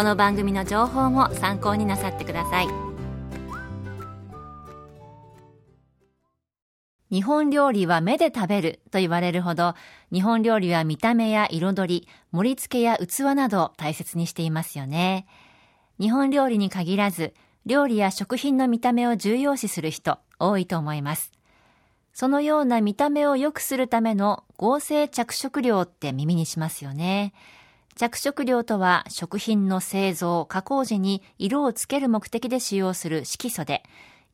この番組の情報も参考になさってください。日本料理は目で食べると言われるほど日本料理は見た目や彩り盛り付けや器など大切にしていますよね。日本料理に限らず料理や食品の見た目を重要視する人多いと思います。そのような見た目を良くするための合成着色料って耳にしますよね。着色料とは食品の製造、加工時に色をつける目的で使用する色素で、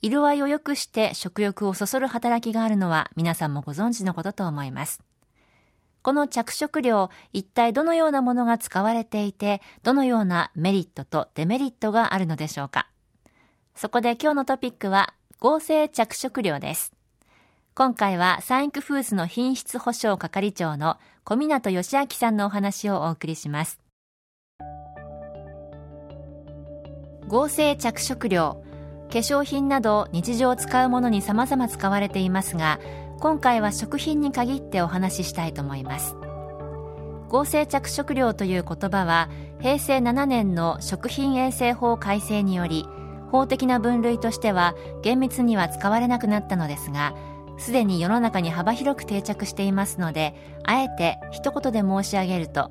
色合いを良くして食欲をそそる働きがあるのは皆さんもご存知のことと思います。この着色料、一体どのようなものが使われていて、どのようなメリットとデメリットがあるのでしょうか。そこで今日のトピックは合成着色料です。今回はサインクフーズの品質保証係長の小湊義明さんのお話をお送りします。合成着色料、化粧品など日常使うものに様々使われていますが、今回は食品に限ってお話ししたいと思います。合成着色料という言葉は平成7年の食品衛生法改正により法的な分類としては厳密には使われなくなったのですがすでに世の中に幅広く定着していますのであえて一言で申し上げると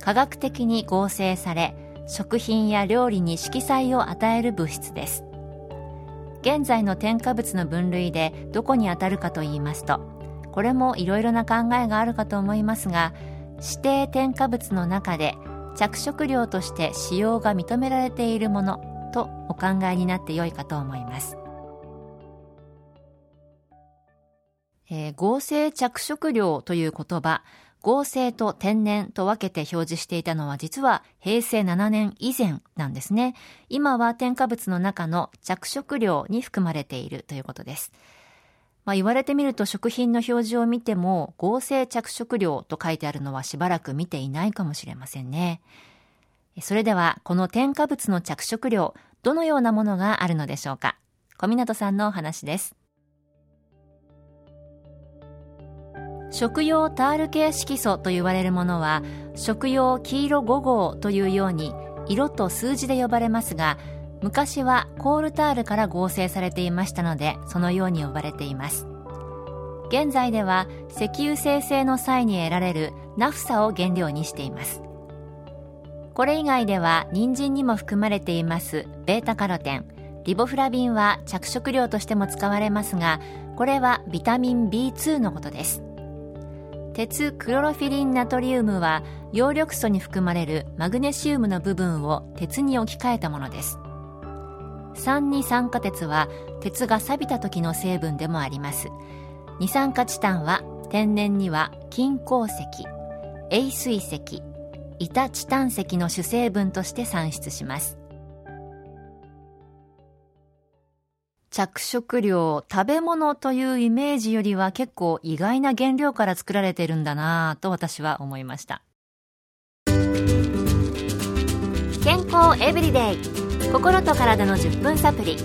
科学的に合成され食品や料理に色彩を与える物質です。現在の添加物の分類でどこにあたるかと言いますとこれもいろいろな考えがあるかと思いますが指定添加物の中で着色料として使用が認められているものとお考えになってよいかと思います。えー、合成着色料という言葉、合成と天然と分けて表示していたのは実は平成7年以前なんですね。今は添加物の中の着色料に含まれているということです。まあ、言われてみると食品の表示を見ても合成着色料と書いてあるのはしばらく見ていないかもしれませんね。それではこの添加物の着色料、どのようなものがあるのでしょうか。小湊さんのお話です。食用タール系色素と言われるものは食用黄色5号というように色と数字で呼ばれますが昔はコールタールから合成されていましたのでそのように呼ばれています。現在では石油生成の際に得られるナフサを原料にしています。これ以外では人参にも含まれていますベータカロテン。リボフラビンは着色料としても使われますがこれはビタミン B2 のことです。鉄クロロフィリンナトリウムは葉緑素に含まれるマグネシウムの部分を鉄に置き換えたものです。酸二酸化鉄は鉄が錆びた時の成分でもあります。二酸化チタンは天然には金鉱石永水石板チタン石の主成分として産出します。着色料、食べ物というイメージよりは結構意外な原料から作られてるんだなぁと私は思いました。健康エブリデイ。心と体の10分サプリ。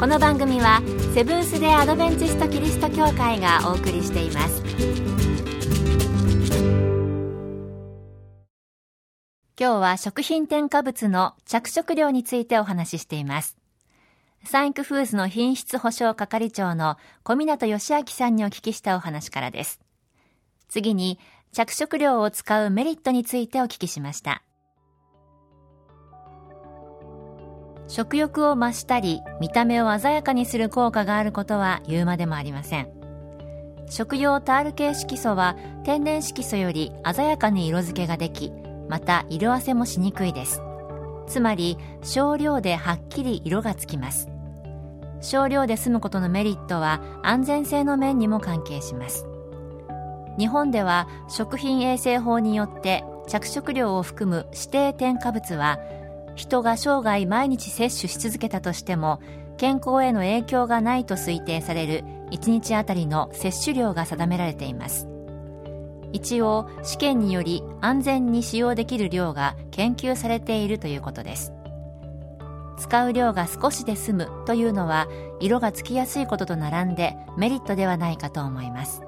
この番組はセブンス・デ・アドベンチスト・キリスト教会がお送りしています。今日は食品添加物の着色料についてお話ししていますサイクフーズの品質保証係長の小湊義明さんにお聞きしたお話からです。次に、着色料を使うメリットについてお聞きしました。食欲を増したり見た目を鮮やかにする効果があることは言うまでもありません食用タール系色素は天然色素より鮮やかに色付けができまた色あせもしにくいですつまり少量ではっきり色がつきます少量で済むことのメリットは安全性の面にも関係します。日本では食品衛生法によって着色料を含む指定添加物は人が生涯毎日摂取し続けたとしても健康への影響がないと推定される1日あたりの摂取量が定められています。一応試験により安全に使用できる量が研究されているということです。使う量が少しで済むというのは色がつきやすいことと並んでメリットではないかと思います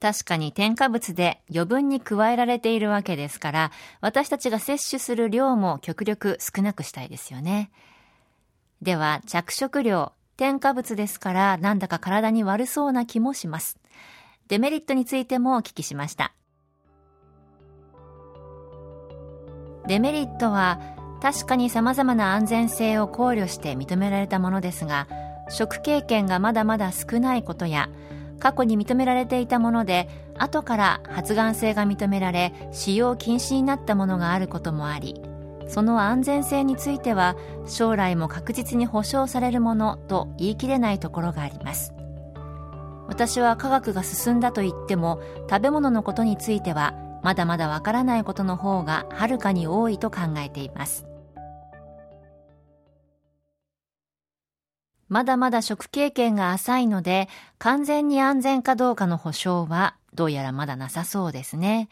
確かに添加物で余分に加えられているわけですから、私たちが摂取する量も極力少なくしたいですよね。では、着色料、添加物ですからなんだか体に悪そうな気もします。デメリットについてもお聞きしました。デメリットは確かに様々な安全性を考慮して認められたものですが、食経験がまだまだ少ないことや、過去に認められていたもので後から発がん性が認められ使用禁止になったものがあることもありその安全性については将来も確実に保証されるものと言い切れないところがあります。私は科学が進んだと言っても食べ物のことについてはまだまだわからないことの方がはるかに多いと考えていますまだまだ食経験が浅いので、完全に安全かどうかの保証は、どうやらまだなさそうですね。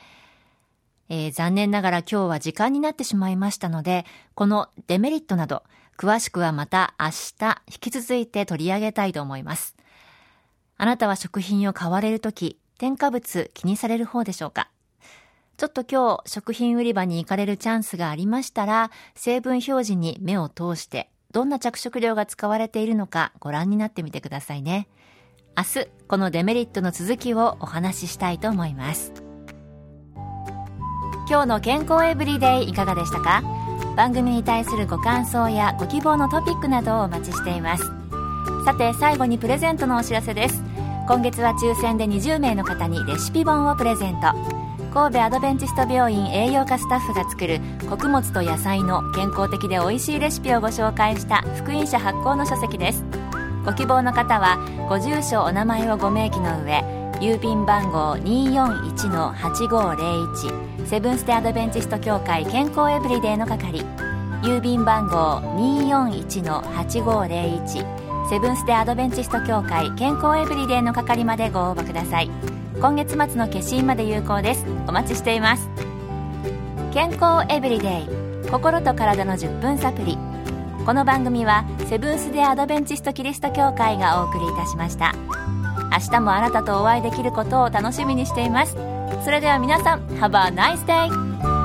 えー、残念ながら今日は時間になってしまいましたので、このデメリットなど、詳しくはまた明日引き続いて取り上げたいと思います。あなたは食品を買われるとき、添加物気にされる方でしょうか？ちょっと今日食品売り場に行かれるチャンスがありましたら、成分表示に目を通してどんな着色料が使われているのかご覧になってみてくださいね。明日、このデメリットの続きをお話ししたいと思います。今日の健康エブリデイいかがでしたか？番組に対するご感想やご希望のトピックなどをお待ちしています。さて、最後にプレゼントのお知らせです。今月は抽選で20名の方にレシピ本をプレゼント。神戸アドベンチスト病院栄養科スタッフが作る穀物と野菜の健康的で美味しいレシピをご紹介した福音社発行の書籍です。ご希望の方はご住所お名前をご明記の上郵便番号241-8501セブンステアドベンチスト協会健康エブリデイの係郵便番号241-8501セブンステアドベンチスト協会健康エブリデイの係までご応募ください。今月末の消印まで有効です。お待ちしています。健康エブリデイ。心と体の10分サプリこの番組はセブンス・デ・アドベンチスト・キリスト教会がお送りいたしました。明日もあなたとお会いできることを楽しみにしています。それでは皆さん Have a nice day!